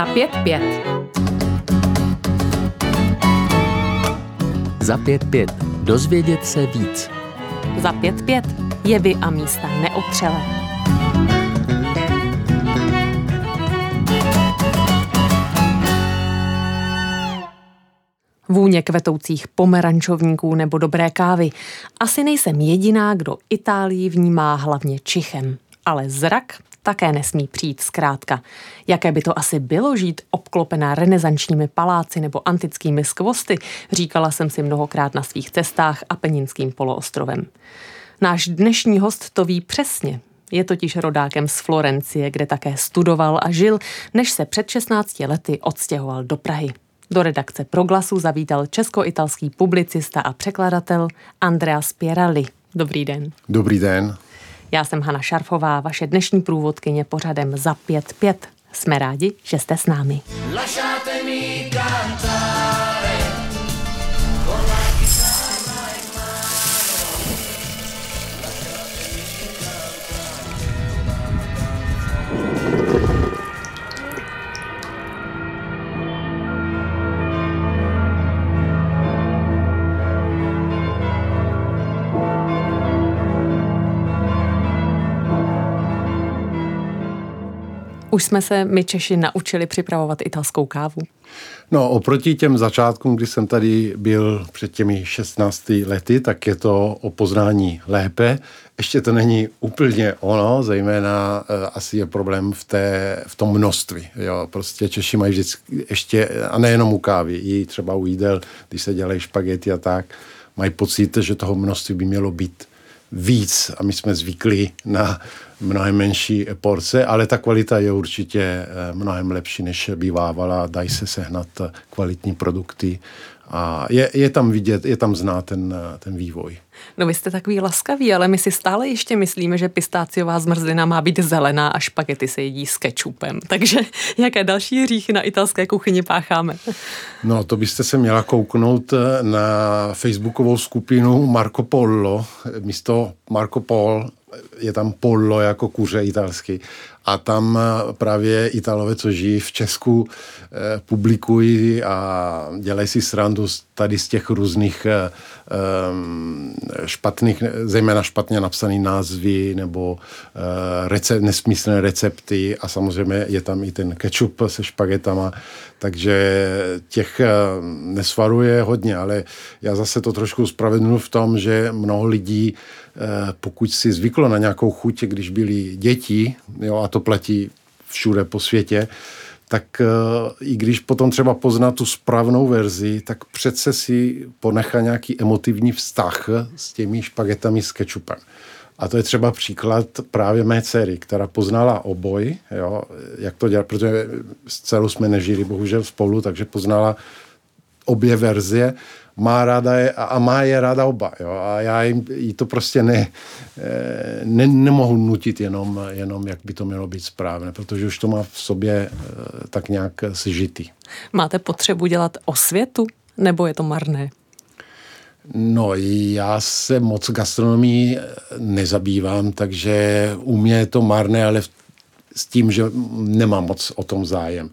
Za pět pět. Za pět pět. Dozvědět se víc. Za pět pět. Jevy a místa neotřelé. Vůně kvetoucích pomerančovníků nebo dobré kávy. Asi nejsem jediná, kdo Itálii vnímá hlavně čichem. Ale zrak také nesmí přijít zkrátka. Jaké by to asi bylo žít obklopená renesančními paláci nebo antickými skvosty, říkala jsem si mnohokrát na svých cestách Apeninským poloostrovem. Náš dnešní host to ví přesně. Je totiž rodákem z Florencie, kde také studoval a žil, než se před 16 lety odstěhoval do Prahy. Do redakce Proglasu zavítal česko-italský publicista a překladatel Andrea Pieralli. Dobrý den. Dobrý den. Já jsem Hana Šarfová, vaše dnešní průvodkyně pořadem za 5-5. Jsme rádi, že jste s námi. Lasciatemi Už jsme se my Češi naučili připravovat italskou kávu? No, oproti těm začátkům, kdy jsem tady byl před těmi 16 lety, tak je to o poznání lépe. Ještě to není úplně ono, zejména uh, asi je problém v, té, v tom množství. Jo. Prostě Češi mají vždycky ještě, a nejenom u kávy, i třeba u jídel, když se dělají špagety a tak, mají pocit, že toho množství by mělo být víc a my jsme zvyklí na mnohem menší porce, ale ta kvalita je určitě eh, mnohem lepší, než bývávala. Dají se sehnat kvalitní produkty a je, je tam vidět, je tam znát ten, ten vývoj. No vy jste takový laskavý, ale my si stále ještě myslíme, že pistáciová zmrzlina má být zelená a špagety se jedí s kečupem. Takže jaké další hříchy na italské kuchyni pácháme? No to byste se měla kouknout na facebookovou skupinu Marco Polo. Místo Marco Pol je tam pollo jako kuře italský. A tam eh, právě Italové, co žijí v Česku, eh, publikují a dělají si srandu tady z těch různých eh, špatných, zejména špatně napsané názvy nebo recept, nesmyslné recepty a samozřejmě je tam i ten ketchup se špagetama, takže těch nesvaruje hodně, ale já zase to trošku spravedlnu v tom, že mnoho lidí pokud si zvyklo na nějakou chuť, když byli děti, jo, a to platí všude po světě, tak uh, i když potom třeba pozná tu správnou verzi, tak přece si ponechá nějaký emotivní vztah s těmi špagetami s kečupem. A to je třeba příklad právě mé dcery, která poznala oboj, jo, jak to dělat, protože s dcerou jsme nežili bohužel spolu, takže poznala obě verze má ráda je, a má je ráda oba. Jo? A já jim jí to prostě ne, eh, ne, nemohu nutit jenom, jenom, jak by to mělo být správné, protože už to má v sobě eh, tak nějak sežitý. Máte potřebu dělat osvětu, nebo je to marné? No, já se moc gastronomii eh, nezabývám, takže u mě je to marné, ale s tím, že nemám moc o tom zájem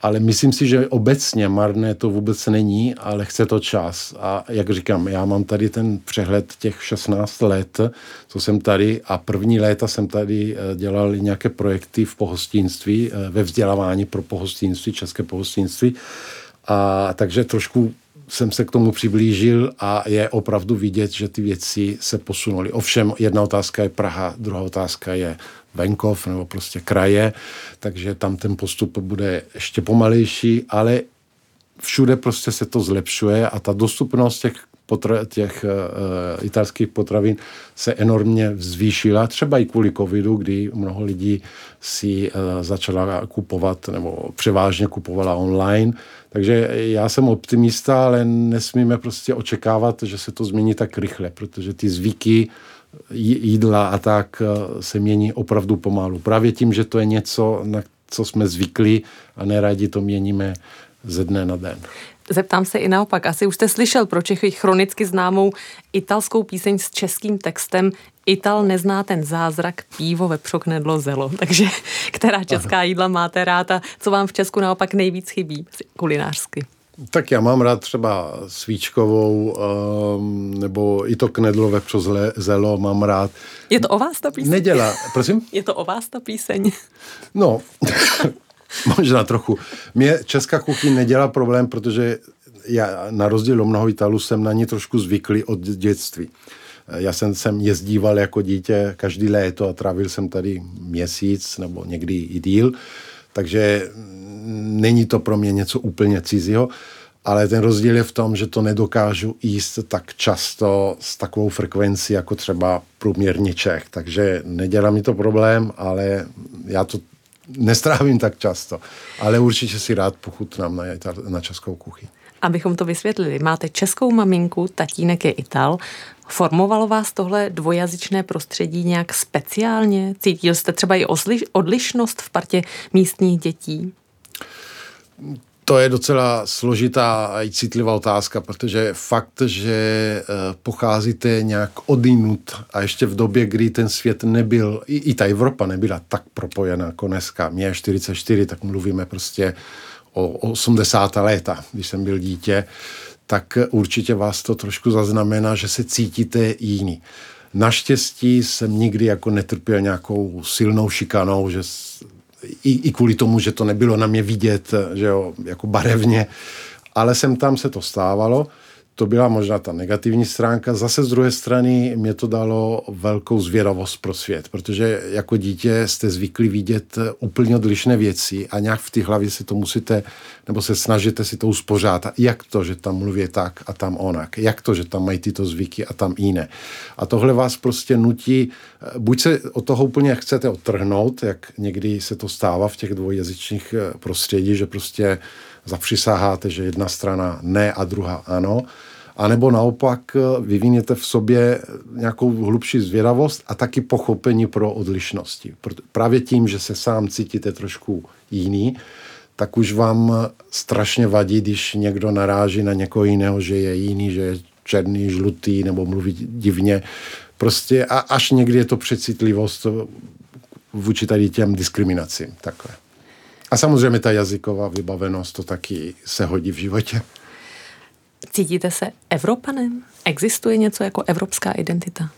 ale myslím si, že obecně marné to vůbec není, ale chce to čas. A jak říkám, já mám tady ten přehled těch 16 let, co jsem tady a první léta jsem tady eh, dělal nějaké projekty v pohostinství, eh, ve vzdělávání pro pohostinství, české pohostinství. A takže trošku jsem se k tomu přiblížil a je opravdu vidět, že ty věci se posunuly. Ovšem, jedna otázka je Praha, druhá otázka je venkov nebo prostě kraje, takže tam ten postup bude ještě pomalejší, ale všude prostě se to zlepšuje a ta dostupnost těch potra- těch uh, italských potravin se enormně zvýšila, třeba i kvůli covidu, kdy mnoho lidí si uh, začala kupovat nebo převážně kupovala online. Takže já jsem optimista, ale nesmíme prostě očekávat, že se to změní tak rychle, protože ty zvyky jídla a tak eh, se mění opravdu pomalu. Právě tím, že to je něco, na co jsme zvyklí a neradi to měníme ze dne na den. Zeptám se i naopak. Asi už jste slyšel pro Čechy chronicky známou italskou píseň s českým textem Ital nezná ten zázrak pívo, vepřok, knedlo, zelo. Takže která česká jídla máte rád a co vám v Česku naopak nejvíc chybí kulinářsky? Tak já mám rád třeba svíčkovou, um, nebo i to knedlo vepřo zelo mám rád. Je to o vás ta píseň? Nedělá, prosím? Je to o vás ta píseň? No, možná trochu. Mě česká kuchyň nedělá problém, protože já na rozdíl od mnoho Italů jsem na ní trošku zvyklý od dětství. Já jsem sem jezdíval jako dítě každý léto a trávil jsem tady měsíc nebo někdy i díl, takže není to pro mě něco úplně cizího, ale ten rozdíl je v tom, že to nedokážu jíst tak často s takovou frekvencí jako třeba průměrný Čech, takže nedělá mi to problém, ale já to nestrávím tak často, ale určitě si rád pochutnám na, na českou kuchyni. Abychom to vysvětlili, máte českou maminku, tatínek je Ital. Formovalo vás tohle dvojazyčné prostředí nějak speciálně? Cítil jste třeba i odlišnost v partě místních dětí? To je docela složitá a i citlivá otázka, protože fakt, že eh, pocházíte nějak odinut a ještě v době, kdy ten svět nebyl, i, i ta Evropa nebyla tak propojená jako dneska. Mě je 44, tak mluvíme prostě o 80. léta, když jsem byl dítě, tak určitě vás to trošku zaznamená, že se cítíte jiný. Naštěstí jsem nikdy jako netrpěl nějakou silnou šikanou, že i, i kvůli tomu, že to nebylo na mě vidět, že jo, jako barevně, ale sem tam se to stávalo to byla možná ta negativní stránka. Zase z druhé strany mě to dalo velkou zvědavost pro svět, protože jako dítě jste zvyklí vidět úplně odlišné věci a nějak v té hlavě si to musíte, nebo se snažíte si to uspořádat. Jak to, že tam mluví tak a tam onak? Jak to, že tam mají tyto zvyky a tam jiné? A tohle vás prostě nutí, buď se od toho úplně chcete odtrhnout, jak někdy se to stává v těch dvojjazyčných prostředí, že prostě zapřisáháte, že jedna strana ne a druhá ano, anebo naopak eh, vyviněte v sobě nějakou hlubší zvědavost a taky pochopení pro odlišnosti. Právě tím, že se sám cítíte trošku jiný, tak už vám strašně vadí, když někdo naráží na někoho jiného, že je jiný, že je černý, žlutý nebo mluví divně. Prostě a až někdy je to přecitlivost vůči tady těm diskriminacím. Takhle. A samozřejmě ta jazyková vybavenost, to taky se hodí v životě. Cítíte se Evropanem? Existuje něco jako evropská identita?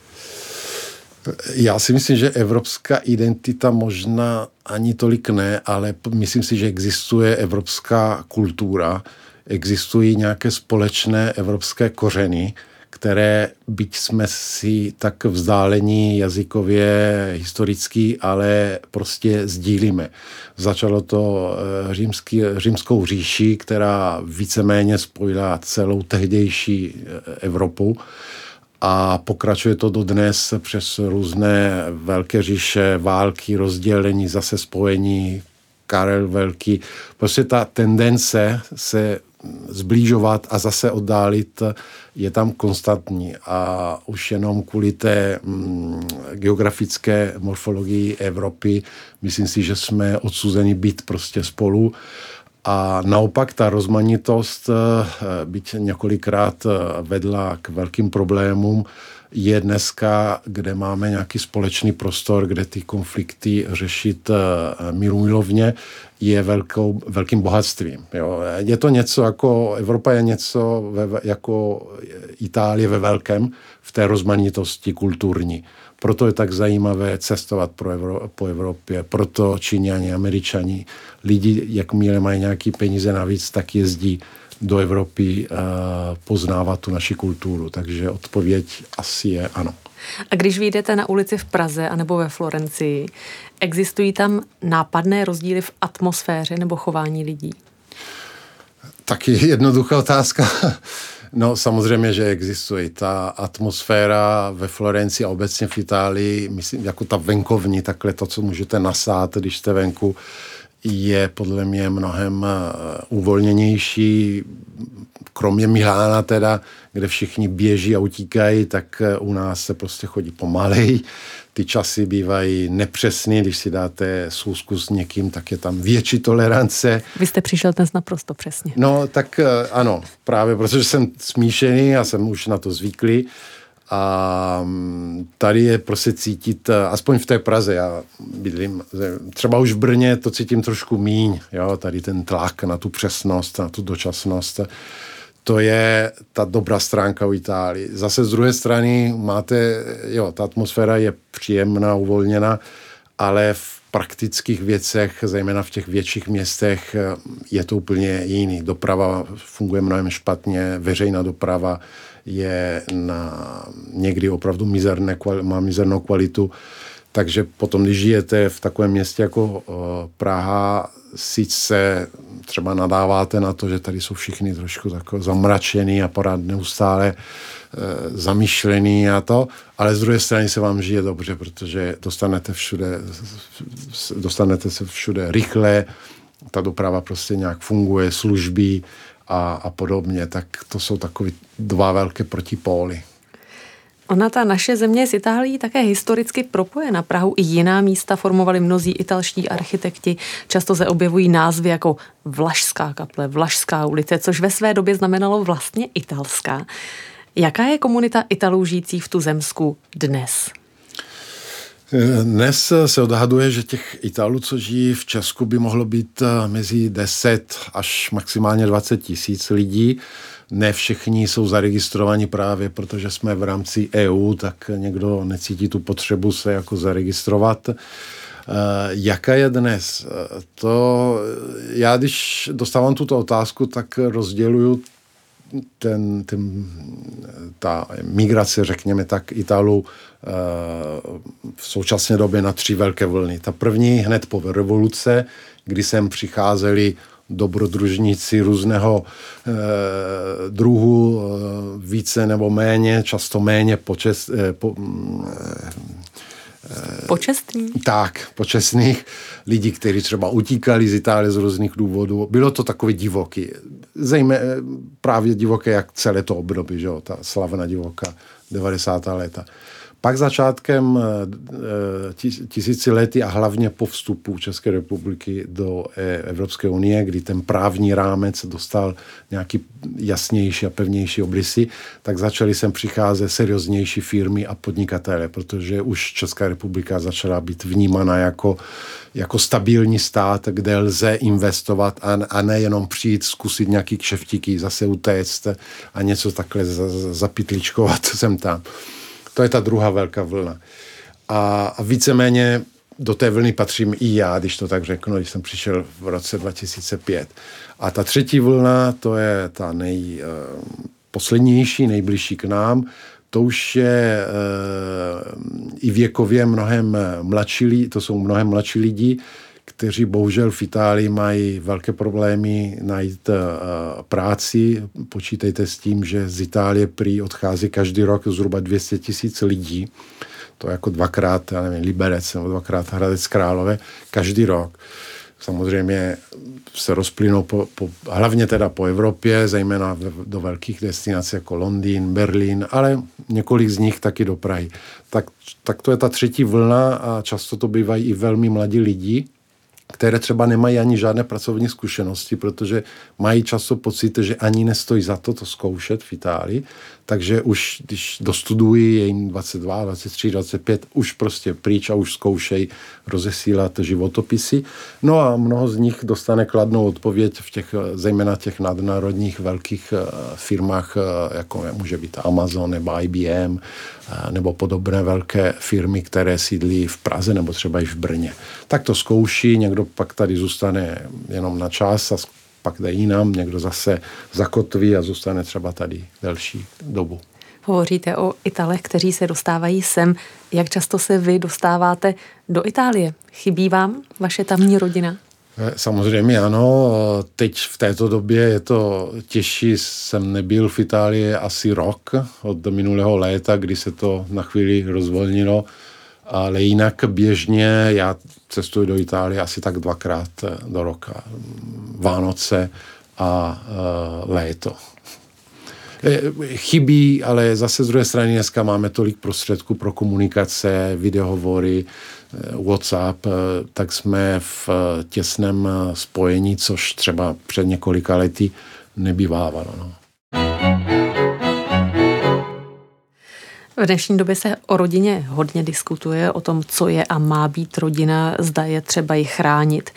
Já si myslím, že evropská identita možná ani tolik ne, ale myslím si, že existuje evropská kultura, existují nějaké společné evropské kořeny, které, byť jsme si tak vzdálení jazykově, historicky, ale prostě sdílíme. Začalo to eh, římský, římskou říši, která víceméně spojila celou tehdejší eh, Evropu a pokračuje to do dnes přes různé velké říše, války, rozdělení, zase spojení, Karel Velký. Prostě ta tendence se zblížovat a zase oddálit je tam konstantní. A už jenom kvůli té mm, geografické morfologii Evropy myslím si, že jsme odsuzeni být prostě spolu. A naopak ta rozmanitost, eh, byť několikrát eh, vedla k velkým problémům, je dneska, kde máme nějaký společný prostor, kde ty konflikty řešit eh, mírumilovně, je velkou, velkým bohatstvím. Jo. Je to něco jako, Evropa je něco ve, jako Itálie ve velkém v té rozmanitosti kulturní. Proto je tak zajímavé cestovat pro Evro, po Evropě, proto Číňani, Američani, lidi, jakmile mají nějaký peníze navíc, tak jezdí do Evropy uh, poznávat tu naši kulturu. Takže odpověď asi je ano. A když vyjdete na ulici v Praze anebo ve Florencii, existují tam nápadné rozdíly v atmosféře nebo chování lidí? Taky jednoduchá otázka. No samozřejmě, že existuje. Ta atmosféra ve Florencii a obecně v Itálii, myslím, jako ta venkovní, takhle to, co můžete nasát, když jste venku, je podle mě mnohem eh, uvolněnější, kromě Milána teda, kde všichni běží a utíkají, tak eh, u nás se prostě chodí pomalej. Ty časy bývají nepřesný, když si dáte schůzku s někým, tak je tam větší tolerance. Vy jste přišel dnes naprosto přesně. No, tak eh, ano, právě protože jsem smíšený a jsem už na to zvyklý, A mm, tady je prostě cítit, aspoň v té Praze, já bydlím, třeba už v Brně to cítím trošku míň, jo, tady ten tlak na tu přesnost, na tu dočasnost to je ta dobrá stránka u Itálii. Zase z druhé strany máte, jo, ta atmosféra je příjemná, uvolněná, ale v praktických věcech, zejména v těch větších městech, je to úplně jiný. Doprava funguje mnohem špatně, veřejná doprava je na někdy opravdu mizerné, má mizernou kvalitu. Takže potom, když žijete v takovém městě jako Praha, sice třeba nadáváte na to, že tady jsou všichni trošku tak zamračený a pořád neustále e, zamýšlený a to, ale z druhé strany se vám žije dobře, protože dostanete všude, dostanete se všude rychle, ta doprava prostě nějak funguje, služby a, a podobně, tak to jsou takové dva velké protipóly. Ona, ta naše země s Itálií také historicky propojena. Prahu i jiná místa formovali mnozí italští architekti. Často se objevují názvy jako Vlašská kaple, Vlašská ulice, což ve své době znamenalo vlastně italská. Jaká je komunita Italů žijících v Tuzemsku dnes? Dnes se odhaduje, že těch Italů, co žijí v Česku, by mohlo být mezi 10 až maximálně 20 tisíc lidí ne všichni jsou zaregistrovaní právě, protože jsme v rámci EU, tak někdo necítí tu potřebu se jako zaregistrovat. Uh, jaká je dnes? To já, když dostávám tuto otázku, tak rozděluju ten, ten, ta migrace, řekněme tak, Italů eh, v současné době na tři velké vlny. Ta první hned po revoluce, kdy sem přicházeli dobrodružníci různého e, druhu, e, více nebo méně, často méně počest, e, po, e, Počestný? Tak, počestných lidí, kteří třeba utíkali z Itálie z různých důvodů. Bylo to takový divoký. Zejména právě divoké, jak celé to období, že jo, ta slavná divoká 90. léta. Pak začátkem eh, tisíciletí a hlavně po vstupu České republiky do eh, Evropské unie, kdy ten právní rámec dostal nějaký jasnější a pevnější obrysy, tak začaly sem přicházet serióznější firmy a podnikatele, protože už Česká republika začala být vnímána jako, jako stabilní stát, kde lze investovat a, a nejenom přijít, zkusit nějaký kšeftíky, zase utéct a něco takhle zapitličkovat sem tam. To je ta druhá velká vlna. A, a víceméně do té vlny patřím i já, když to tak řeknu, když jsem přišel v roce 2005. A ta třetí vlna, to je ta nejposlednější, eh, nejbližší k nám, to už je e, i věkově mnohem mladší, to jsou mnohem mladší lidi, kteří bohužel v Itálii mají velké problémy najít uh, práci. Počítejte s tím, že z Itálie prý odchází každý rok zhruba 200 tisíc lidí. To jako dvakrát, já nevím, Liberec nebo dvakrát Hradec Králové, každý rok. Samozřejmě se rozplynou po, po, hlavně teda po Evropě, zejména do velkých destinací jako Londýn, Berlín, ale několik z nich taky do Prahy. Tak, tak to je ta třetí vlna a často to bývají i velmi mladí lidi, které třeba nemají ani žádné pracovní zkušenosti, protože mají často pocit, že ani nestojí za to to zkoušet v Itálii, takže už když dostudují, je jim 22, 23, 25, už prostě pryč a už zkoušejí rozesílat životopisy. No a mnoho z nich dostane kladnou odpověď v těch, zejména těch nadnárodních velkých eh, firmách, eh, jako může být Amazon nebo IBM, eh, nebo podobné velké firmy, které sídlí v Praze nebo třeba i v Brně. Tak to zkouší, někdo pak tady zůstane jenom na čas a pak jde jinam, někdo zase zakotví a zůstane třeba tady delší dobu. Hovoříte o Italech, kteří se dostávají sem. Jak často se vy dostáváte do Itálie? Chybí vám vaše tamní rodina? Eh, samozřejmě ano, teď v této době je to těžší, jsem nebyl v Itálii asi rok od minulého léta, kdy se to na chvíli rozvolnilo ale jinak běžně já cestuji do Itálie asi tak dvakrát eh, do roka. Vánoce a uh, léto. Eh, chybí, ale zase z druhé strany dneska máme tolik prostředků pro komunikace, videohovory, WhatsApp, tak jsme v těsném spojení, což třeba před několika lety nebývávalo. No. V dnešní době se o rodině hodně diskutuje, o tom, co je a má být rodina, zda je třeba ji chránit.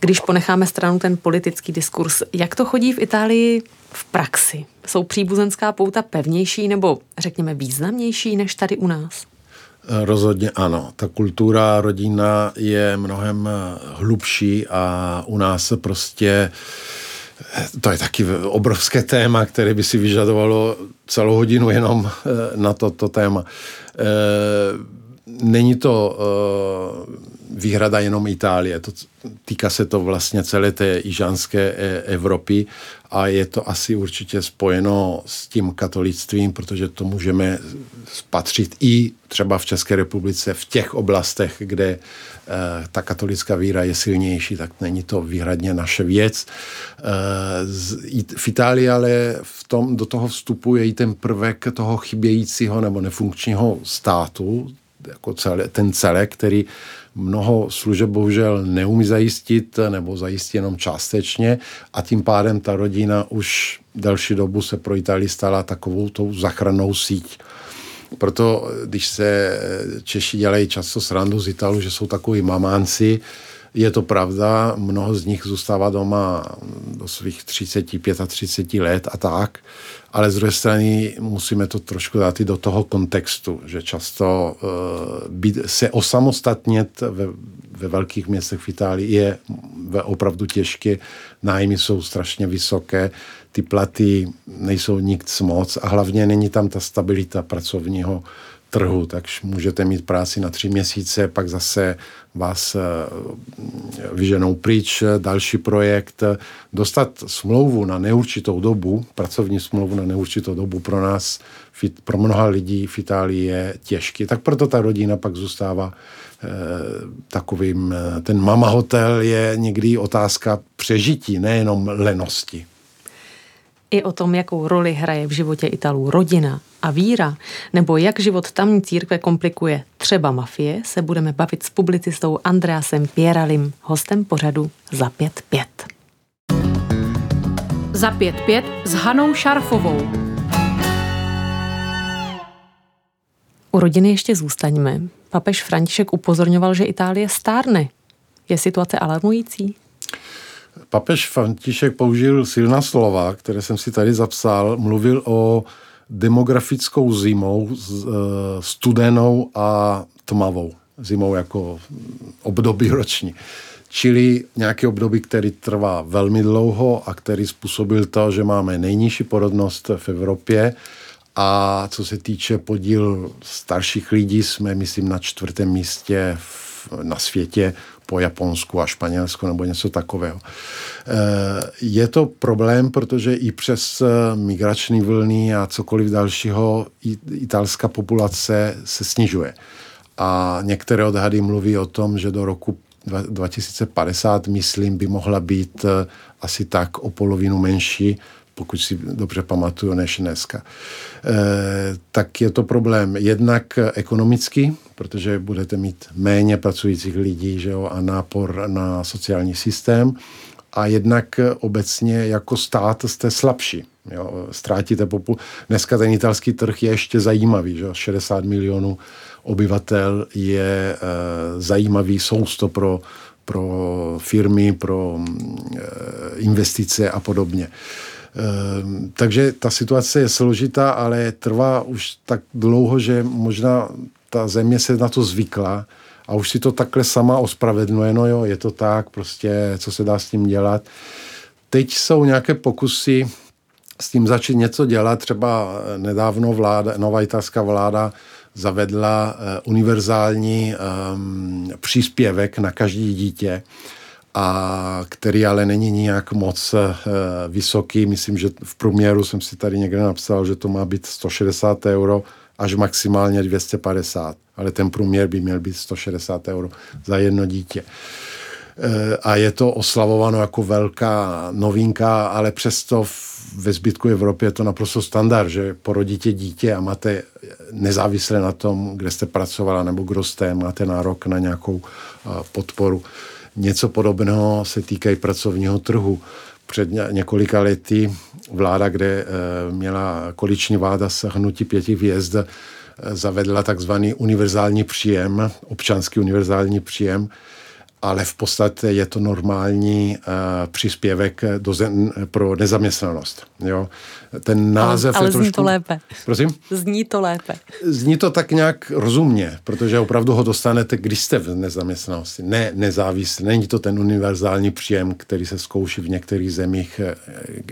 Když ponecháme stranu ten politický diskurs, jak to chodí v Itálii v praxi? Jsou příbuzenská pouta pevnější nebo řekněme významnější než tady u nás? Rozhodně ano. Ta kultura rodina je mnohem hlubší a u nás se prostě to je taky obrovské téma, které by si vyžadovalo celou hodinu jenom eh, na toto to téma. Eh, není to eh, výhrada jenom Itálie, to, týká se to vlastně celé té jižanské Evropy a je to asi určitě spojeno s tím katolictvím, protože to můžeme spatřit i třeba v České republice v těch oblastech, kde ta katolická víra je silnější, tak není to výhradně naše věc. Eh, v Itálii ale v tom, do toho vstupuje i ten prvek toho chybějícího nebo nefunkčního státu, jako celé, ten celek, který mnoho služeb bohužel neumí zajistit nebo zajistí jenom částečně a tím pádem ta rodina už další dobu se pro Itálii stala takovou tou zachranou síť. Proto, když se Češi dělají často srandu z Italu, že jsou takový mamánci, je to pravda, mnoho z nich zůstává doma do svých 30, 35 let a tak, ale z druhé strany musíme to trošku dát i do toho kontextu, že často uh, být, se osamostatnit ve, ve velkých městech v Itálii je opravdu těžké, nájmy jsou strašně vysoké, ty platy nejsou nic moc a hlavně není tam ta stabilita pracovního trhu, takže můžete mít práci na tři měsíce, pak zase vás eh, vyženou pryč, další projekt. Dostat smlouvu na neurčitou dobu, pracovní smlouvu na neurčitou dobu pro nás, pro mnoha lidí v Itálii je těžký. Tak proto ta rodina pak zůstává eh, takovým, eh, ten mama hotel je někdy otázka přežití, nejenom lenosti. I o tom, jakou roli hraje v životě Italů rodina a víra, nebo jak život tamní církve komplikuje třeba mafie, se budeme bavit s publicistou Andreasem Pieralim, hostem pořadu Za 5-5. Za 5-5 s Hanou Šarfovou. U rodiny ještě zůstaňme. Papež František upozorňoval, že Itálie stárne. Je situace alarmující? Papež František použil silná slova, které jsem si tady zapsal. Mluvil o demografickou zimou, eh, studenou a tmavou. Zimou jako období roční. Čili nějaký období, který trvá velmi dlouho a který způsobil to, že máme nejnižší porodnost v Evropě a co se týče podíl starších lidí, jsme, myslím, na čtvrtém místě v, na světě po Japonsku a Španělsku nebo něco takového. Eh, je to problém, protože i přes eh, migrační vlny a cokoliv dalšího italská populace se snižuje. A některé odhady mluví o tom, že do roku 2050, myslím, by mohla být eh, asi tak o polovinu menší, pokud si dobře pamatuju, než dneska. E, tak je to problém jednak ekonomický, protože budete mít méně pracujících lidí že jo, a nápor na sociální systém a jednak obecně jako stát jste slabší. Jo, ztrátíte popul... Dneska ten italský trh je ještě zajímavý, že 60 milionů obyvatel je e, zajímavý sousto pro, pro firmy, pro e, investice a podobně. E, takže ta situace je složitá, ale trvá už tak dlouho, že možná ta země se na to zvykla a už si to takhle sama ospravedlňuje, no jo, je to tak, prostě, co se dá s tím dělat. Teď jsou nějaké pokusy s tím začít něco dělat, třeba nedávno vláda, nová italská vláda zavedla uh, univerzální um, příspěvek na každý dítě, a který ale není nijak moc uh, vysoký. Myslím, že v průměru jsem si tady někde napsal, že to má být 160 euro až maximálně 250, ale ten průměr by měl být 160 euro za jedno dítě. Uh, a je to oslavováno jako velká novinka, ale přesto ve zbytku Evropy je to naprosto standard, že porodíte dítě a máte nezávisle na tom, kde jste pracovala nebo kdo jste, máte nárok na nějakou uh, podporu. Něco podobného se týká i pracovního trhu. Před několika lety vláda, kde eh, měla koaliční vláda s hnutí pěti hvězd, zavedla takzvaný univerzální příjem, občanský univerzální příjem, ale v podstatě je to normální uh, příspěvek do zem, pro nezaměstnanost. Jo? Ten název ale, ale je zní trošku... to lépe. Prosím? Zní to lépe. Zní to tak nějak rozumně, protože opravdu ho dostanete, když jste v nezaměstnanosti. Ne nezávislý. Není to ten univerzální příjem, který se zkouší v některých zemích, eh,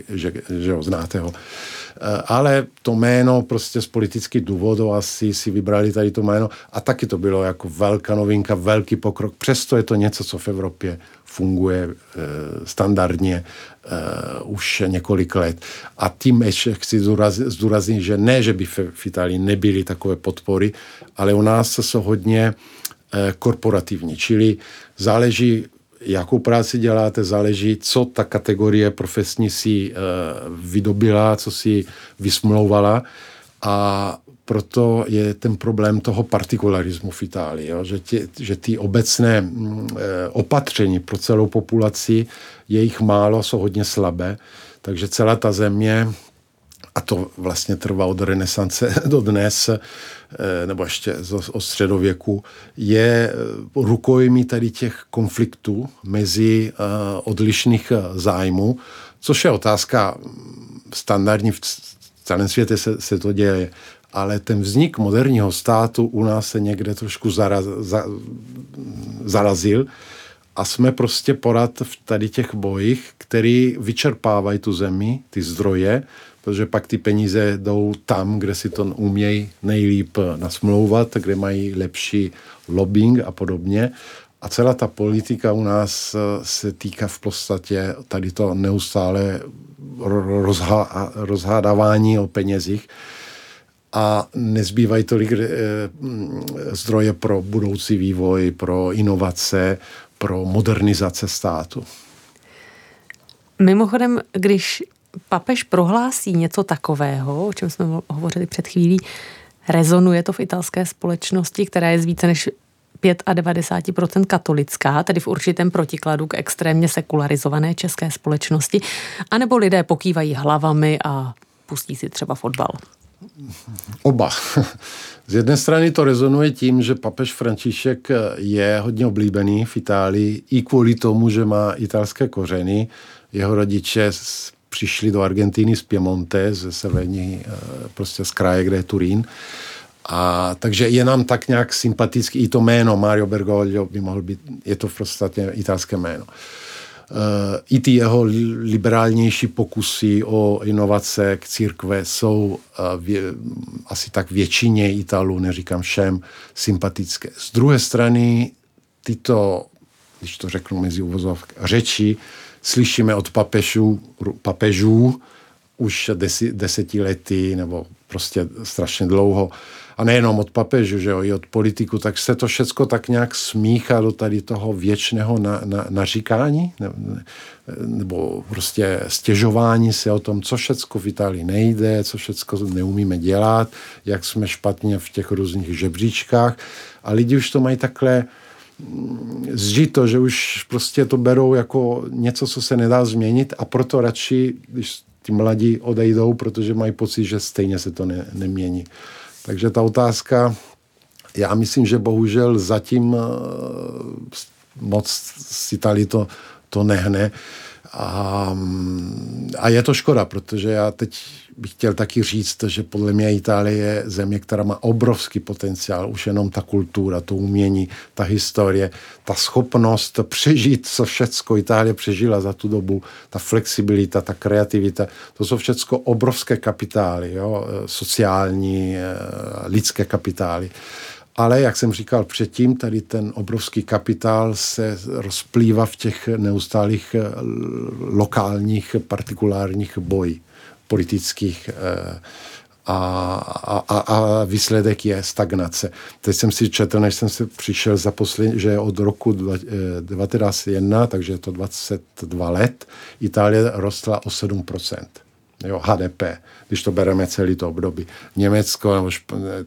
že, že ho znáte ho. Eh, ale to jméno prostě z politických důvodů asi si vybrali tady to jméno a taky to bylo jako velká novinka, velký pokrok. Přesto je to něco, co v Evropě funguje eh, standardně uh, už několik let. A tím ještě chci zdůraznit, že ne, že by v Itálii nebyly takové podpory, ale u nás jsou hodně uh, korporativní, čili záleží jakou práci děláte, záleží, co ta kategorie profesní si uh, vydobila, co si vysmlouvala a proto je ten problém toho partikularismu v Itálii, jo? Že, tě, že ty obecné mm, e, opatření pro celou populaci, je jich málo, jsou hodně slabé, takže celá ta země, a to vlastně trvá od renesance do dnes, e, nebo ještě od středověku, je rukojmí tady těch konfliktů mezi odlišných zájmů, což je otázka standardní v celém světě se, se to děje ale ten vznik moderního státu u nás se někde trošku zaraz, za, zarazil a jsme prostě porad v tady těch bojích, který vyčerpávají tu zemi, ty zdroje, protože pak ty peníze jdou tam, kde si to umějí nejlíp nasmlouvat, kde mají lepší lobbying a podobně. A celá ta politika u nás se týká v podstatě tady to neustále rozhá, rozhádávání o penězích a nezbývají tolik eh, zdroje pro budoucí vývoj, pro inovace, pro modernizace státu. Mimochodem, když papež prohlásí něco takového, o čem jsme hovořili před chvílí, rezonuje to v italské společnosti, která je z více než 95% katolická, tedy v určitém protikladu k extrémně sekularizované české společnosti, anebo lidé pokývají hlavami a pustí si třeba fotbal? Oba. Z jedné strany to rezonuje tím, že papež František je hodně oblíbený v Itálii i kvůli tomu, že má italské kořeny. Jeho rodiče přišli do Argentiny z Piemonte, ze severní, eh, prostě z kraje, kde je Turín. A takže je nám tak nějak sympatický i to jméno Mario Bergoglio by mohl být, je to v podstatě italské jméno. Uh, i ty jeho liberálnější pokusy o inovace k církve jsou eh, vě, asi tak většině Italů, neříkám všem, sympatické. Z druhé strany tyto, když to řeknu mezi uvozovky, řeči slyšíme od papežů, papežů už desetiletí nebo prostě strašně dlouho a nejenom od papežů, že jo, i od politiku, tak se to všecko tak nějak smíchá do tady toho věčného na, na, naříkání, ne, ne, nebo prostě stěžování se o tom, co všecko v Itálii nejde, co všecko neumíme dělat, jak jsme špatně v těch různých žebříčkách a lidi už to mají takhle mm, zžito, že už prostě to berou jako něco, co se nedá změnit a proto radši, když ti mladí odejdou, protože mají pocit, že stejně se to ne, nemění. Takže ta otázka, já myslím, že bohužel zatím eh, moc si tady to, to nehne. A, a je to škoda, protože já teď bych chtěl taky říct, že podle mě Itálie je země, která má obrovský potenciál, už jenom ta kultura, to umění, ta historie, ta schopnost přežít, co všecko Itálie přežila za tu dobu, ta flexibilita, ta kreativita, to jsou všecko obrovské kapitály, jo? sociální, eh, lidské kapitály. Ale, jak jsem říkal předtím, tady ten obrovský kapitál se rozplývá v těch neustálých eh, lokálních partikulárních bojích politických eh, a, a, a výsledek je stagnace. Teď jsem si četl, než jsem si přišel za poslední, že od roku 1901, eh, takže je to 22 let, Itálie rostla o 7%. Jo, HDP, když to bereme celý to období. Německo, nebo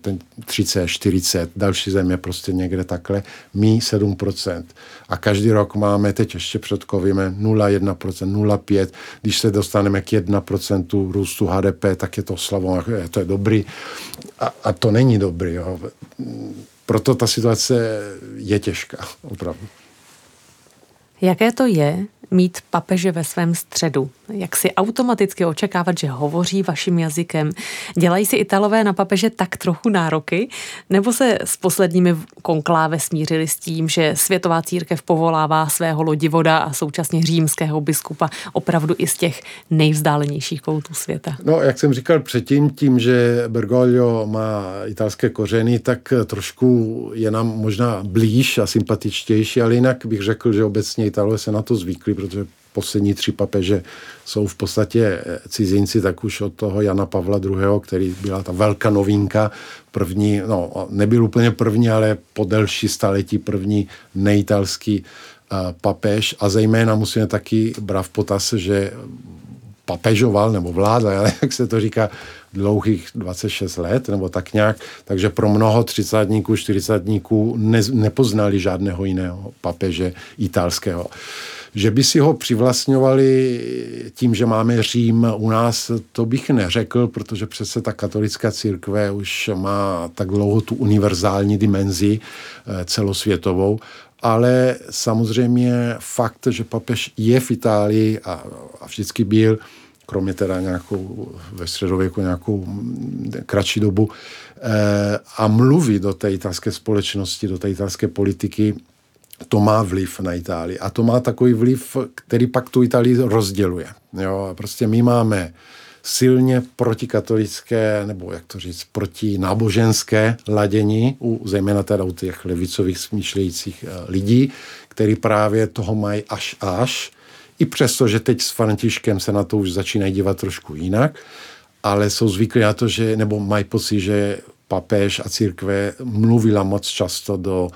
ten 30, 40, další země prostě někde takhle, my 7%. A každý rok máme, teď ještě před kovíme, 0,1%, 0,5%. Když se dostaneme k 1% růstu HDP, tak je to slavo, to je dobrý. A, a to není dobrý. Jo. Proto ta situace je těžká, opravdu. Jaké to je mít papeže ve svém středu? Jak si automaticky očekávat, že hovoří vaším jazykem? Dělají si Italové na papeže tak trochu nároky? Nebo se s posledními konkláve smířili s tím, že světová církev povolává svého lodivoda a současně římského biskupa opravdu i z těch nejvzdálenějších koutů světa? No, jak jsem říkal předtím, tím, že Bergoglio má italské kořeny, tak trošku je nám možná blíž a sympatičtější, ale jinak bych řekl, že obecně Italové se na to zvykli, protože poslední tři papeže jsou v podstatě eh, cizinci, tak už od toho Jana Pavla II., který byla ta velká novinka, první, no nebyl úplně první, ale po delší staletí první nejtalský uh, papež a zejména musíme taky brát v potaz, že papežoval nebo vládl, ale jak se to říká, dlouhých 26 let nebo tak nějak, takže pro mnoho třicátníků, čtyřicátníků ne, nepoznali žádného jiného papeže italského. Že by si ho přivlastňovali tím, že máme Řím u nás, to bych neřekl, protože přece ta katolická církve už má tak dlouho tu univerzální dimenzi eh, celosvětovou, ale samozřejmě fakt, že papež je v Itálii a, a vždycky byl, kromě teda nějakou ve středověku nějakou kratší dobu, eh, a mluví do té italské společnosti, do té italské politiky, to má vliv na Itálii. A to má takový vliv, který pak tu Itálii rozděluje. Jo? Prostě my máme silně protikatolické, nebo jak to říct, proti náboženské ladění, u, zejména teda u těch levicových smýšlejících eh, lidí, který právě toho mají až až, i přesto, že teď s Františkem se na to už začínají dívat trošku jinak, ale jsou zvyklí na to, že, nebo mají pocit, že papež a církve mluvila moc často do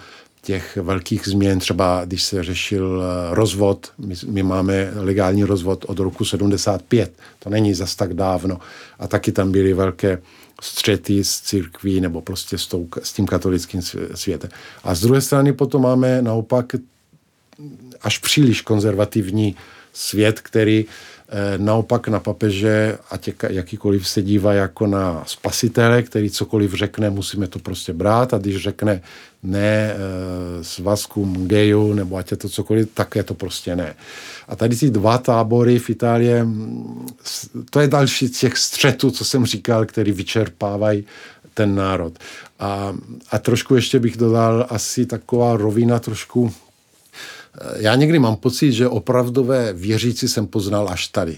těch velkých změn, třeba když se řešil eh, rozvod, my, my máme legální rozvod od roku 75, to není zas tak dávno, a taky tam byly velké střety s církví nebo prostě s, tou, s tím katolickým světem. A z druhé strany potom máme naopak až příliš konzervativní svět, který eh, naopak na papeže, ať jakýkoliv se dívá jako na spasitele, který cokoliv řekne, musíme to prostě brát a když řekne ne e, svazkům gejů nebo ať je to cokoliv, tak je to prostě ne. A tady ty dva tábory v Itálii, mm, to je další z těch střetů, co jsem říkal, který vyčerpávají ten národ. A, a trošku ještě bych dodal asi taková rovina trošku já někdy mám pocit, že opravdové věřící jsem poznal až tady.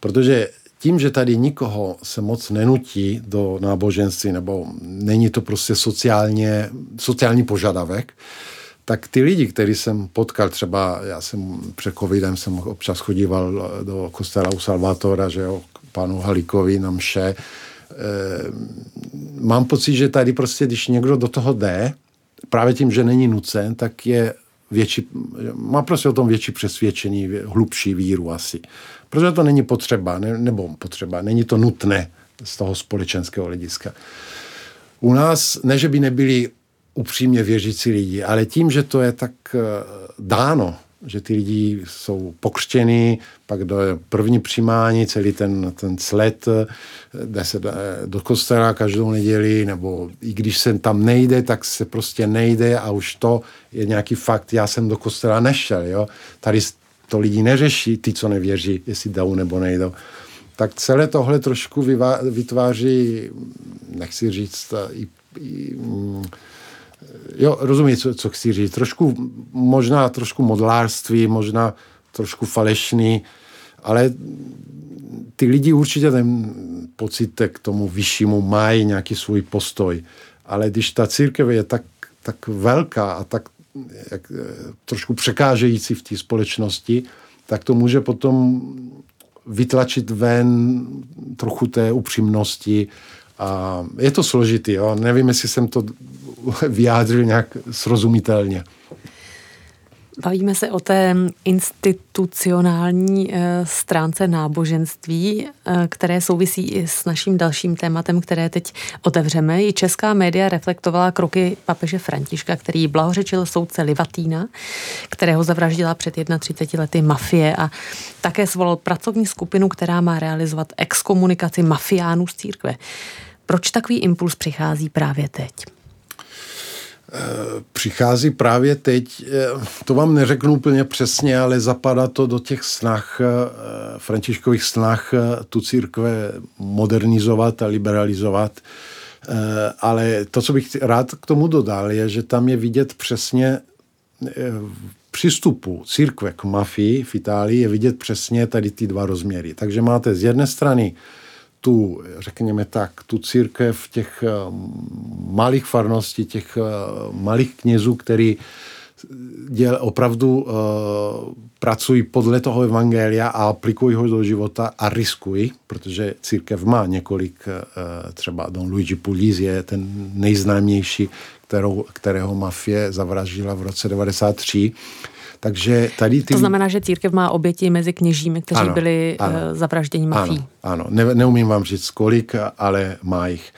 Protože tím, že tady nikoho se moc nenutí do náboženství, nebo není to prostě sociálně, sociální požadavek, tak ty lidi, který jsem potkal, třeba já jsem před covidem jsem občas chodíval do kostela u Salvatora, že jo, k panu Halíkovi na mše, e, mám pocit, že tady prostě, když někdo do toho jde, právě tím, že není nucen, tak je větší, má prostě o tom větší přesvědčení, hlubší víru asi. Protože to není potřeba, ne, nebo potřeba, není to nutné z toho společenského hlediska. U nás, ne, že by nebyli upřímně věřící lidi, ale tím, že to je tak eh, dáno, že ty lidi jsou pokřtěni, pak do první přijímání, celý ten, ten sled, jde se do kostela každou neděli, nebo i když se tam nejde, tak se prostě nejde a už to je nějaký fakt, já jsem do kostela nešel, jo. Tady to lidi neřeší, ty, co nevěří, jestli jdou nebo nejdou. Tak celé tohle trošku vytváří, nechci říct, i, i, mm, jo, rozumím, co, co chci říct. Trošku, možná trošku modlárství, možná trošku falešný, ale ty lidi určitě ten pocit k tomu vyššímu mají nějaký svůj postoj. Ale když ta církev je tak, tak velká a tak jak, trošku překážející v té společnosti, tak to může potom vytlačit ven trochu té upřímnosti. A je to složitý, jo? nevím, jestli jsem to vyjádřil nějak srozumitelně. Bavíme se o té institucionální eh, stránce náboženství, eh, které souvisí i s naším dalším tématem, které teď otevřeme. I česká média reflektovala kroky papeže Františka, který blahořečil soudce Livatína, kterého zavraždila před 31 lety mafie a také svolal pracovní skupinu, která má realizovat exkomunikaci mafiánů z církve. Proč takový impuls přichází právě teď? přichází právě teď, eh, to vám neřeknu úplně přesně, ale zapadá to do těch snah, eh, františkových snah eh, tu církve modernizovat a liberalizovat. Ale to, co bych rád k tomu dodal, je, že tam je vidět přesně přístupu církve k mafii v Itálii je vidět přesně tady ty dva rozměry. Takže máte z jedné strany tu, řekněme tak, tu církev těch eh, malých farností, těch eh, malých knězů, který děl, opravdu uh, pracují podle toho evangelia a aplikují ho do života a riskují, protože církev má několik, uh, třeba Don Luigi Pugliese je ten nejznámější, kterou, kterého mafie zavraždila v roce 93 takže tady ty... To znamená, že církev má oběti mezi kněžími, kteří ano, byli ano, uh, zavražděni mafí. Ano, ano. Ne, neumím vám říct kolik, ale má jich.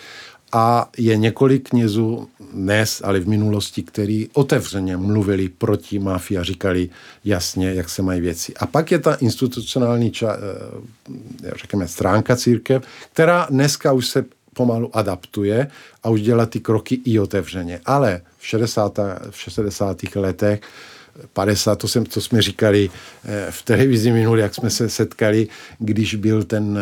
A je několik knězů dnes, ale v minulosti, kteří otevřeně mluvili proti mafii a říkali jasně, jak se mají věci. A pak je ta institucionální ča, eh, řekněme, stránka církev, která dneska už se pomalu adaptuje a už dělá ty kroky i otevřeně. Ale v 60. v 60. letech 50, to, jsem, to jsme říkali eh, v televizi minulý, jak jsme se setkali, když byl ten,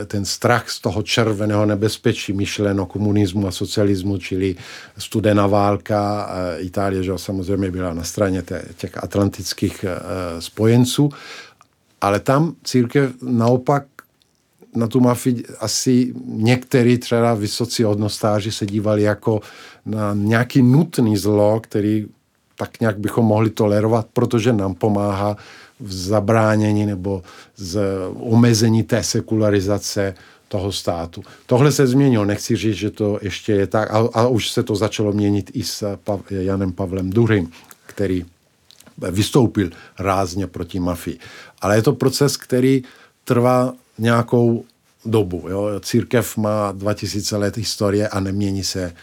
eh, ten strach z toho červeného nebezpečí myšleno komunismu a socialismu, čili studená válka, eh, Itálie, že samozřejmě byla na straně těch atlantických spojenců, ale tam církev naopak na tu mafii asi některý třeba vysocí hodnostáři se dívali jako na nějaký nutný zlo, který tak nějak bychom mohli tolerovat, protože nám pomáhá v zabránění nebo z omezení té sekularizace toho státu. Tohle se změnilo, nechci říct, že to ještě je tak, a, a už se to začalo měnit i s Pav, Janem Pavlem II., který vystoupil rázně proti mafii. Ale je to proces, který trvá nějakou dobu. Jo? Církev má 2000 let historie a nemění se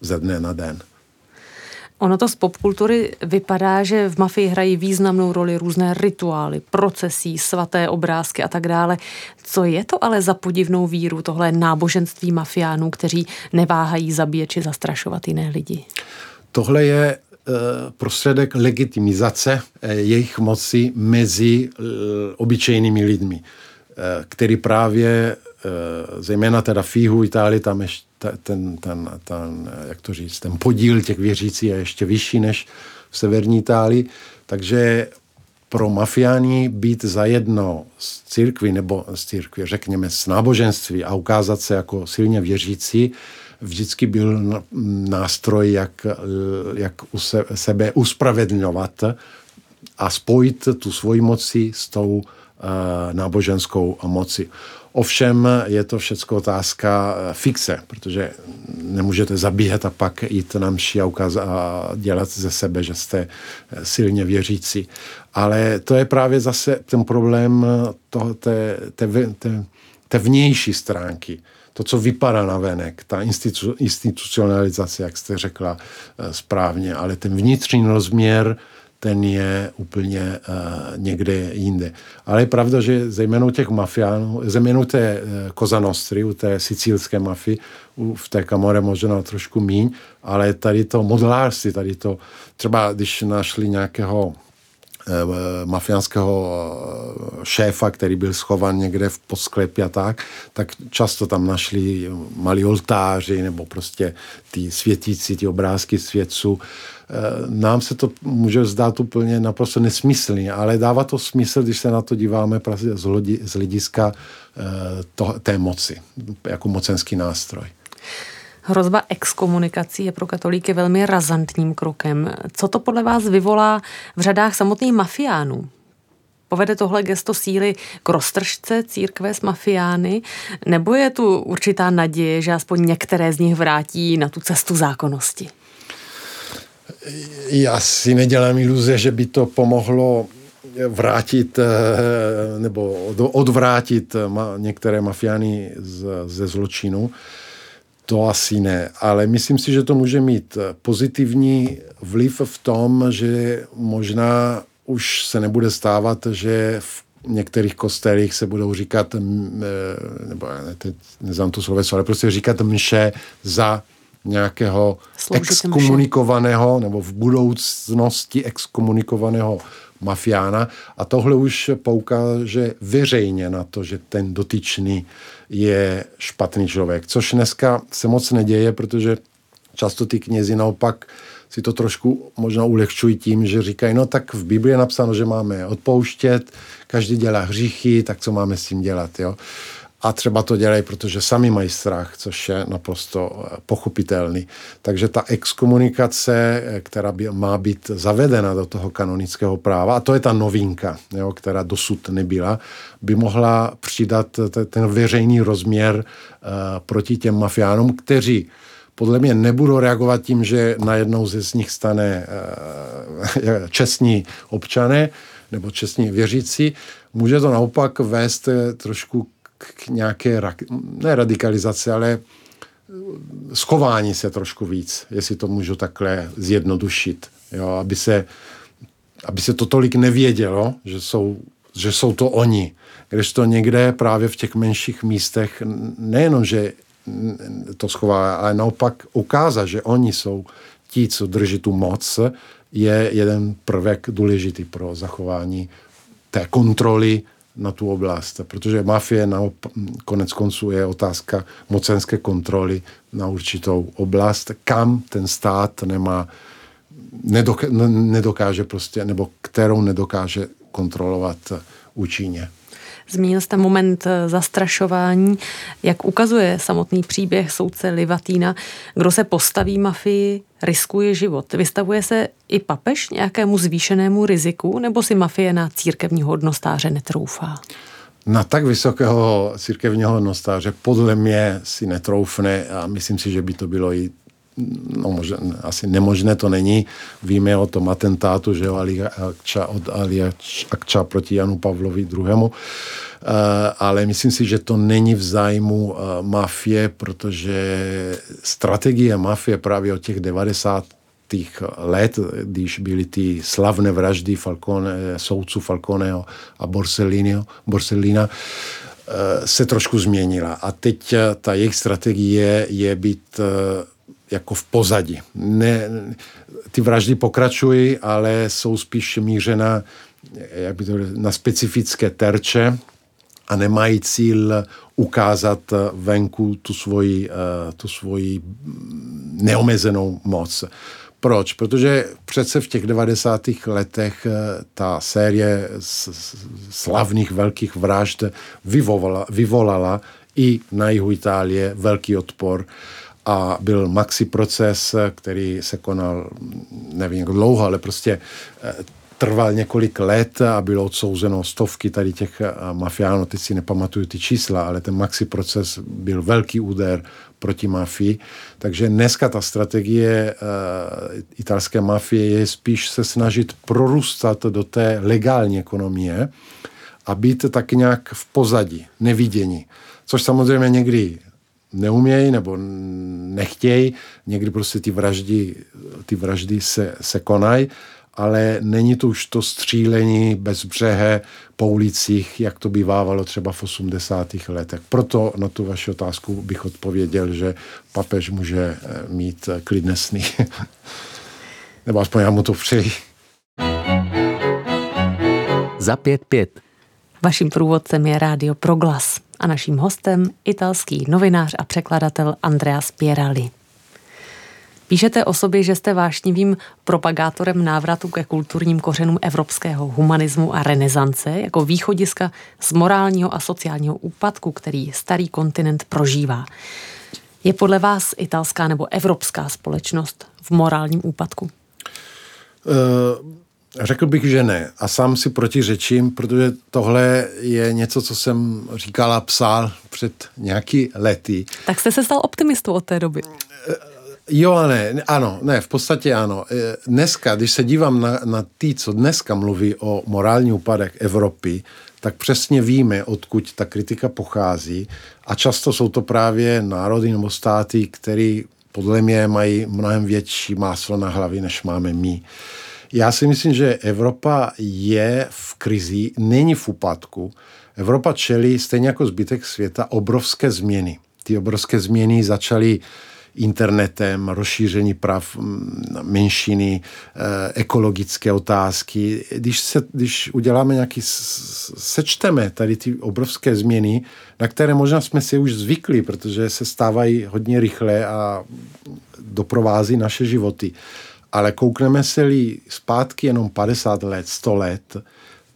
ze dne na den. Ono to z popkultury vypadá, že v mafii hrají významnou roli různé rituály, procesí, svaté obrázky a tak dále. Co je to ale za podivnou víru, tohle náboženství mafiánů, kteří neváhají zabíjet či zastrašovat jiné lidi? Tohle je eh, prostředek legitimizace eh, jejich moci mezi eh, obyčejnými lidmi, který právě zejména teda Jihu Itálii, tam ještě ten, ten, ten, jak to říct, ten podíl těch věřící je ještě vyšší než v severní Itálii, takže pro mafiány být zajedno s církví nebo s církví, řekněme, s náboženství a ukázat se jako silně věřící, vždycky byl nástroj, jak, jak u sebe uspravedlňovat a spojit tu svoji moci s tou uh, náboženskou moci. Ovšem je to všechno otázka eh, fixe, protože nemůžete zabíjet a pak jít na mši a, ukázat, a dělat ze sebe, že jste eh, silně věřící. Ale to je právě zase ten problém eh, toho, té, té, té, té vnější stránky to, co vypadá na venek, ta institu, institucionalizace, jak jste řekla správně, ale ten vnitřní rozměr ten je úplně uh, někde jinde. Ale je pravda, že zejména u těch mafiánů, zejména u té uh, Cosa Nostry, u té sicílské mafii, v té kamore možná trošku míň, ale tady to modelářství, tady to, třeba když našli nějakého eh, mafiánského šéfa, který byl schovan někde v podsklepě a tak, tak často tam našli malí oltáři nebo prostě ty světící, ty obrázky světců. Eh, nám se to může zdát úplně naprosto nesmyslný, ale dává to smysl, když se na to díváme z, z hlediska eh, té moci, jako mocenský nástroj. Hrozba exkomunikací je pro katolíky velmi razantním krokem. Co to podle vás vyvolá v řadách samotných mafiánů? Povede tohle gesto síly k roztržce církve s mafiány? Nebo je tu určitá naděje, že aspoň některé z nich vrátí na tu cestu zákonnosti? Já si nedělám iluze, že by to pomohlo vrátit eh, nebo odvrátit některé mafiány ze zločinu. To asi ne, ale myslím si, že to může mít pozitivní vliv v tom, že možná už se nebude stávat, že v některých kostelích se budou říkat, e, nebo ne, teď neznám to sloveso, ale prostě říkat mše za nějakého exkomunikovaného, nebo v budoucnosti exkomunikovaného mafiána a tohle už poukáže veřejně na to, že ten dotyčný je špatný člověk, což dneska se moc neděje, protože často ty knězi naopak si to trošku možná ulehčují tím, že říkají, no tak v Biblii je napsáno, že máme odpouštět, každý dělá hříchy, tak co máme s tím dělat, jo. A třeba to dělají, protože sami mají strach, což je naprosto eh, pochopitelný. Takže ta exkomunikace, eh, která by, má být zavedena do toho kanonického práva, a to je ta novinka, jo, která dosud nebyla, by mohla přidat ten veřejný rozměr uh, proti těm mafiánům, kteří podle mě nebudou reagovat tím, že najednou ze z nich stane uh, čestní občané nebo čestní věřící. Může to naopak vést trošku k nějaké, ne radikalizaci, ale schování se trošku víc, jestli to můžu takhle zjednodušit, jo, aby se, aby se to tolik nevědělo, že jsou, že jsou to oni. Když to někde právě v těch menších místech, nejenom, že to schová, ale naopak ukázat, že oni jsou ti, co drží tu moc, je jeden prvek důležitý pro zachování té kontroly na tu oblast, protože mafie na konec konců je otázka mocenské kontroly na určitou oblast, kam ten stát nemá, nedokáže, prostě, nebo kterou nedokáže kontrolovat účinně. Zmínil jste moment eh, zastrašování. Jak ukazuje samotný příběh soudce Livatína, kdo se postaví mafii, riskuje život. Vystavuje se i papež nějakému zvýšenému riziku, nebo si mafie na církevního hodnostáře netroufá? Na tak vysokého církevního hodnostáře podle mě si netroufne a myslím si, že by to bylo i no možná, asi nemožné to není. Víme o tom atentátu, že Ali Akča, od Ali Akča proti Janu Pavlovi II. Uh, ale myslím si, že to není v zájmu uh, mafie, protože strategie mafie právě od těch 90 těch let, když byly ty slavné vraždy Falcone, soudců Falconeho a Borsellino, Borsellina, eh, se trošku změnila. A teď ta jejich strategie je být jako v pozadí. Ne, ty vraždy pokračují, ale jsou spíš mířena jak by to, na specifické terče a nemají cíl ukázat venku tu svoji, eh, tu svoji neomezenou moc. Proč? Protože přece v těch 90. letech eh, ta série slavných velkých vražd vyvolala, vyvolala i na jihu Itálie velký odpor. Uh, a byl maxi proces, který se konal, nevím jak dlouho, ale prostě eh, trval několik let a bylo odsouzeno stovky tady těch eh, mafiánů, teď si nepamatuju ty čísla, ale ten maxi proces byl velký úder proti mafii. Takže dneska ta strategie uh, italské mafie je spíš se snažit prorůstat do té legální ekonomie a být tak nějak v pozadí, nevidění. Což samozřejmě někdy neumějí nebo nechtějí. Někdy prostě ty vraždy, ty vraždy se, se konají, ale není to už to střílení bez břehe po ulicích, jak to bývávalo třeba v 80. letech. Proto na tu vaši otázku bych odpověděl, že papež může eh, mít eh, klidné sny. nebo aspoň já mu to přeji. Za pět pět. Vaším průvodcem je Rádio Proglas a naším hostem italský novinář a překladatel Andreas Pierali. Píšete o sobě, že jste vášnivým propagátorem návratu ke kulturním kořenům evropského humanismu a renesance jako východiska z morálního a sociálního úpadku, který starý kontinent prožívá. Je podle vás italská nebo evropská společnost v morálním úpadku? Uh... Řekl bych, že ne. A sám si protiřečím, protože tohle je něco, co jsem říkala, psal před nějaký lety. Tak jste se stal optimistou od té doby. Jo a ne, ano, ne, v podstatě ano. E, dneska, když se dívám na, na ty, co dneska mluví o morální úpadek Evropy, tak přesně víme, odkud ta kritika pochází a často jsou to právě národy nebo státy, které podle mě mají mnohem větší máslo na hlavě, než máme my. Já si myslím, že Evropa je v krizi, není v úpadku. Evropa čelí, stejně jako zbytek světa, obrovské změny. Ty obrovské změny začaly internetem, rozšíření práv menšiny, eh, ekologické otázky. Když, se, když uděláme nějaký, sečteme tady ty obrovské změny, na které možná jsme si už zvykli, protože se stávají hodně rychle a doprovází naše životy. Ale koukneme se-li zpátky jenom 50 let, 100 let,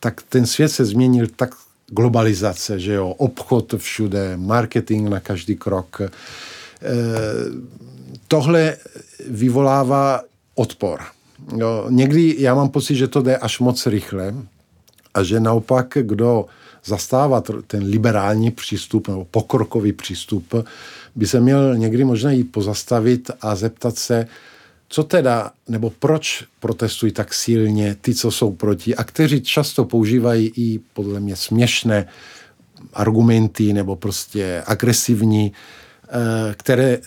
tak ten svět se změnil tak globalizace, že jo, obchod všude, marketing na každý krok. E, tohle vyvolává odpor. Jo, někdy já mám pocit, že to jde až moc rychle a že naopak, kdo zastává ten liberální přístup nebo pokrokový přístup, by se měl někdy možná jít pozastavit a zeptat se, co teda, nebo proč protestují tak silně ty, co jsou proti a kteří často používají i podle mě směšné argumenty nebo prostě agresivní, eh, které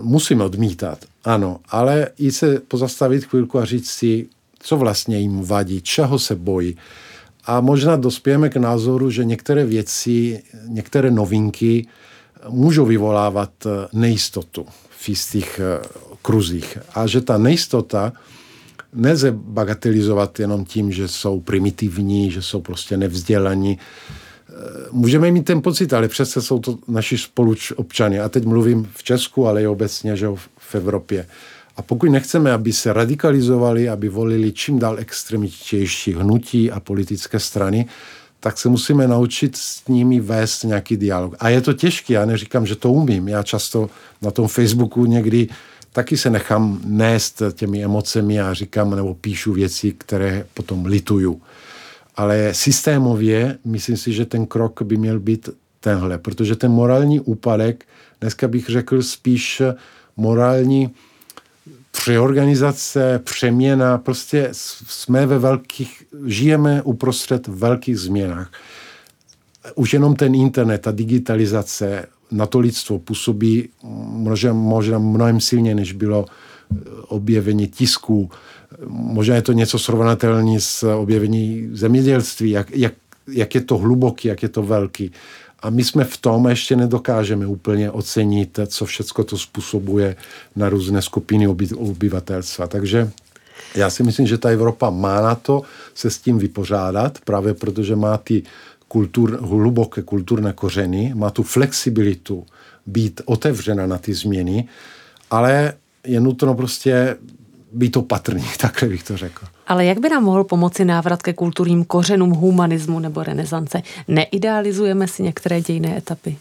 musíme odmítat, ano, ale i se pozastavit chvilku a říct si, co vlastně jim vadí, čeho se bojí. A možná dospějeme k názoru, že některé věci, některé novinky můžou vyvolávat nejistotu v jistých eh, kruzích. A že ta nejistota nelze bagatelizovat jenom tím, že jsou primitivní, že jsou prostě nevzdělaní. Eh, můžeme mít ten pocit, ale přece jsou to naši spoluobčany. A teď mluvím v Česku, ale i obecně že v Evropě. A pokud nechceme, aby se radikalizovali, aby volili čím dál extremitější hnutí a politické strany, tak se musíme naučit s nimi vést nějaký dialog. A je to těžké, já neříkám, že to umím. Já často na tom Facebooku někdy taky se nechám nést těmi emocemi a říkám nebo píšu věci, které potom lituju. Ale systémově myslím si, že ten krok by měl být tenhle, protože ten morální úpadek, dneska bych řekl spíš morální přeorganizace, přeměna, prostě jsme ve velkých, žijeme uprostřed velkých změnách. Už jenom ten internet, ta digitalizace na to lidstvo působí možná, možná mnohem silně, než bylo objevení tisku. Možná je to něco srovnatelné s objevení zemědělství, jak, jak, jak je to hluboký, jak je to velký. A my jsme v tom ještě nedokážeme úplně ocenit, co všechno to způsobuje na různé skupiny oby, obyvatelstva. Takže já si myslím, že ta Evropa má na to se s tím vypořádat, právě protože má ty kultur, hluboké kulturné kořeny, má tu flexibilitu být otevřena na ty změny, ale je nutno prostě být opatrný, takhle bych to řekl. Ale jak by nám mohl pomoci návrat ke kulturním kořenům humanismu nebo renesance? Neidealizujeme si některé dějné etapy?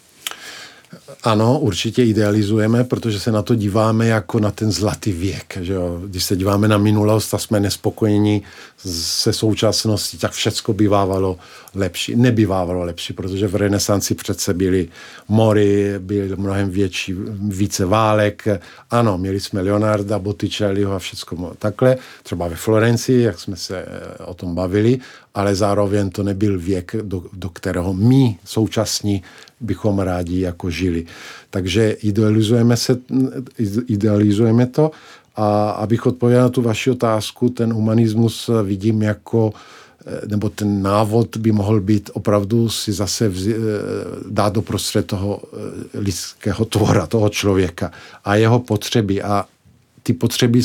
Ano, určitě idealizujeme, protože se na to díváme jako na ten zlatý věk. Že jo? Když se díváme na minulost a jsme nespokojeni se současností, tak všecko bývávalo lepší. Nebývávalo lepší, protože v renesanci přece byly mory, byl mnohem větší, více válek. Ano, měli jsme Leonarda, Botticelliho a všecko takhle. Třeba ve Florencii, jak jsme se eh, o tom bavili, ale zároveň to nebyl věk, do, do kterého my současní bychom rádi jako žili. Takže idealizujeme, se, idealizujeme to a abych odpověděl na tu vaši otázku, ten humanismus vidím jako eh, nebo ten návod by mohl být opravdu si zase vzi, eh, dát do prostřed toho eh, lidského tvora, toho člověka a jeho potřeby a ty potřeby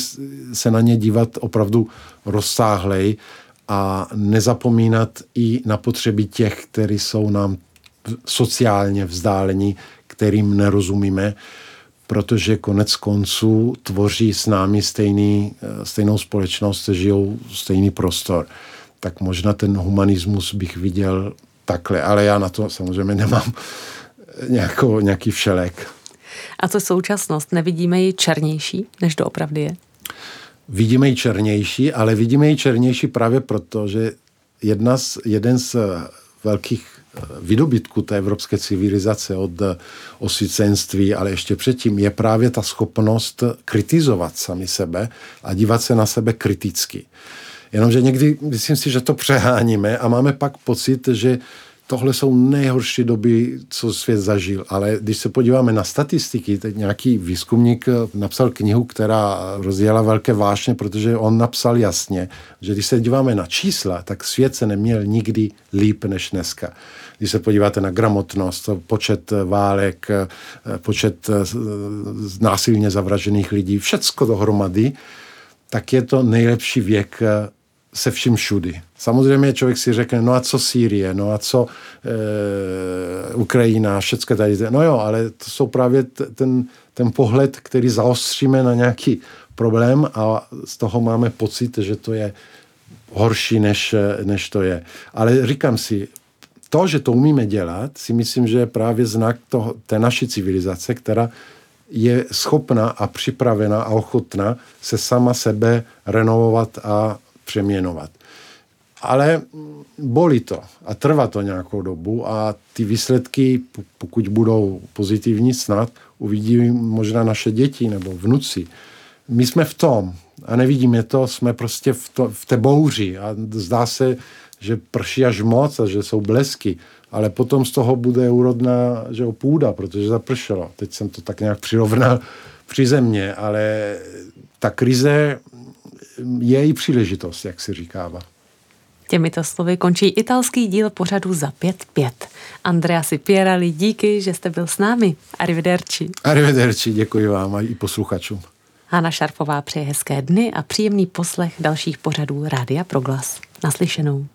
se na ně dívat opravdu rozsáhlej a nezapomínat i na potřeby těch, kteří jsou nám sociálně vzdálení, kterým nerozumíme, protože konec konců tvoří s námi stejný, eh, stejnou společnost, žijou stejný prostor. Tak možná ten humanismus bych viděl takhle, ale já na to samozřejmě nemám nějakou, nějaký všelek. A co současnost? Nevidíme ji černější, než doopravdy je? Vidíme ji černější, ale vidíme ji černější právě proto, že jedna z, jeden z velkých vydobytku té evropské civilizace od osvícenství, ale ještě předtím, je právě ta schopnost kritizovat sami sebe a dívat se na sebe kriticky. Jenomže někdy myslím si, že to přeháníme a máme pak pocit, že tohle jsou nejhorší doby, co svět zažil. Ale když se podíváme na statistiky, teď nějaký výzkumník napsal knihu, která rozdělala velké vášně, protože on napsal jasně, že když se díváme na čísla, tak svět se neměl nikdy líp než dneska. Když se podíváte na gramotnost, počet válek, počet násilně zavražených lidí, všecko dohromady, tak je to nejlepší věk se vším všudy. Samozřejmě člověk si řekne, no a co Sýrie, no a co e, Ukrajina, všechno tady. No jo, ale to jsou právě ten, ten pohled, který zaostříme na nějaký problém a z toho máme pocit, že to je horší, než, než to je. Ale říkám si, to, že to umíme dělat, si myslím, že je právě znak toho, té naší civilizace, která je schopna a připravena a ochotná se sama sebe renovovat a přeměnovat. Ale bolí to a trvá to nějakou dobu a ty výsledky, pokud budou pozitivní snad, uvidí možná naše děti nebo vnuci. My jsme v tom a nevidíme to, jsme prostě v, to, v té bouři a zdá se, že prší až moc a že jsou blesky, ale potom z toho bude úrodná že půda, protože zapršelo. Teď jsem to tak nějak přirovnal při země, ale ta krize je i příležitost, jak se říkává. Těmito slovy končí italský díl pořadu za 5-5. Andrea Sipierali, díky, že jste byl s námi. Arrivederci. Arrivederci, děkuji vám a i posluchačům. Hanna Šarfová přeje hezké dny a příjemný poslech dalších pořadů Rádia Proglas. Naslyšenou.